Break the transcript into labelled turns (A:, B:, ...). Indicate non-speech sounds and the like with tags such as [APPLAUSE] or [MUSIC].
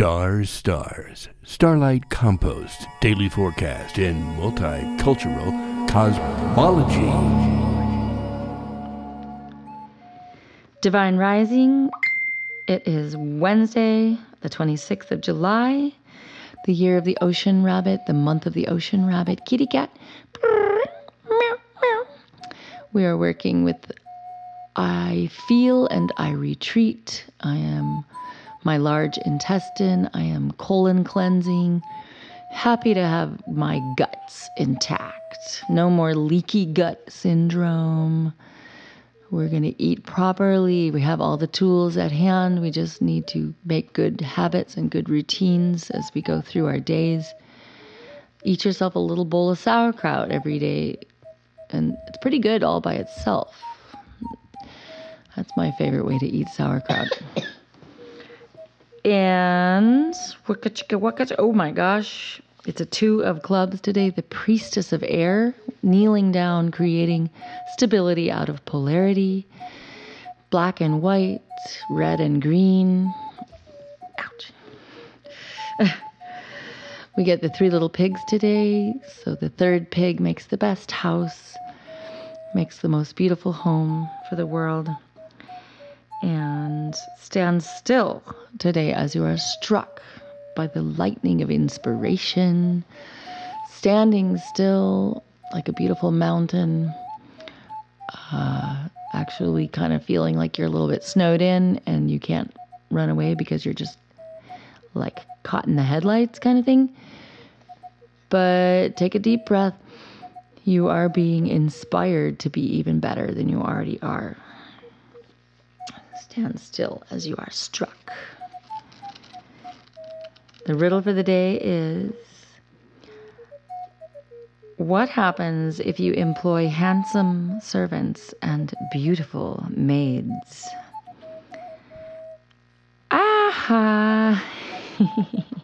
A: Stars, stars, starlight compost, daily forecast, and multicultural cosmology.
B: Divine Rising. It is Wednesday, the 26th of July, the year of the ocean rabbit, the month of the ocean rabbit, kitty cat. We are working with I feel and I retreat. I am my large intestine. I am colon cleansing. Happy to have my guts intact. No more leaky gut syndrome. We're going to eat properly. We have all the tools at hand. We just need to make good habits and good routines as we go through our days. Eat yourself a little bowl of sauerkraut every day, and it's pretty good all by itself. That's my favorite way to eat sauerkraut. And waka chica waka ch oh my gosh, it's a two of clubs today. The priestess of air, kneeling down, creating stability out of polarity. Black and white, red and green. Ouch. [LAUGHS] we get the three little pigs today. So the third pig makes the best house, makes the most beautiful home for the world and stand still today as you are struck by the lightning of inspiration, standing still like a beautiful mountain, uh, actually kind of feeling like you're a little bit snowed in and you can't run away because you're just like caught in the headlights kind of thing. But take a deep breath. You are being inspired to be even better than you already are. Stand still as you are struck. The riddle for the day is What happens if you employ handsome servants and beautiful maids? Aha! [LAUGHS]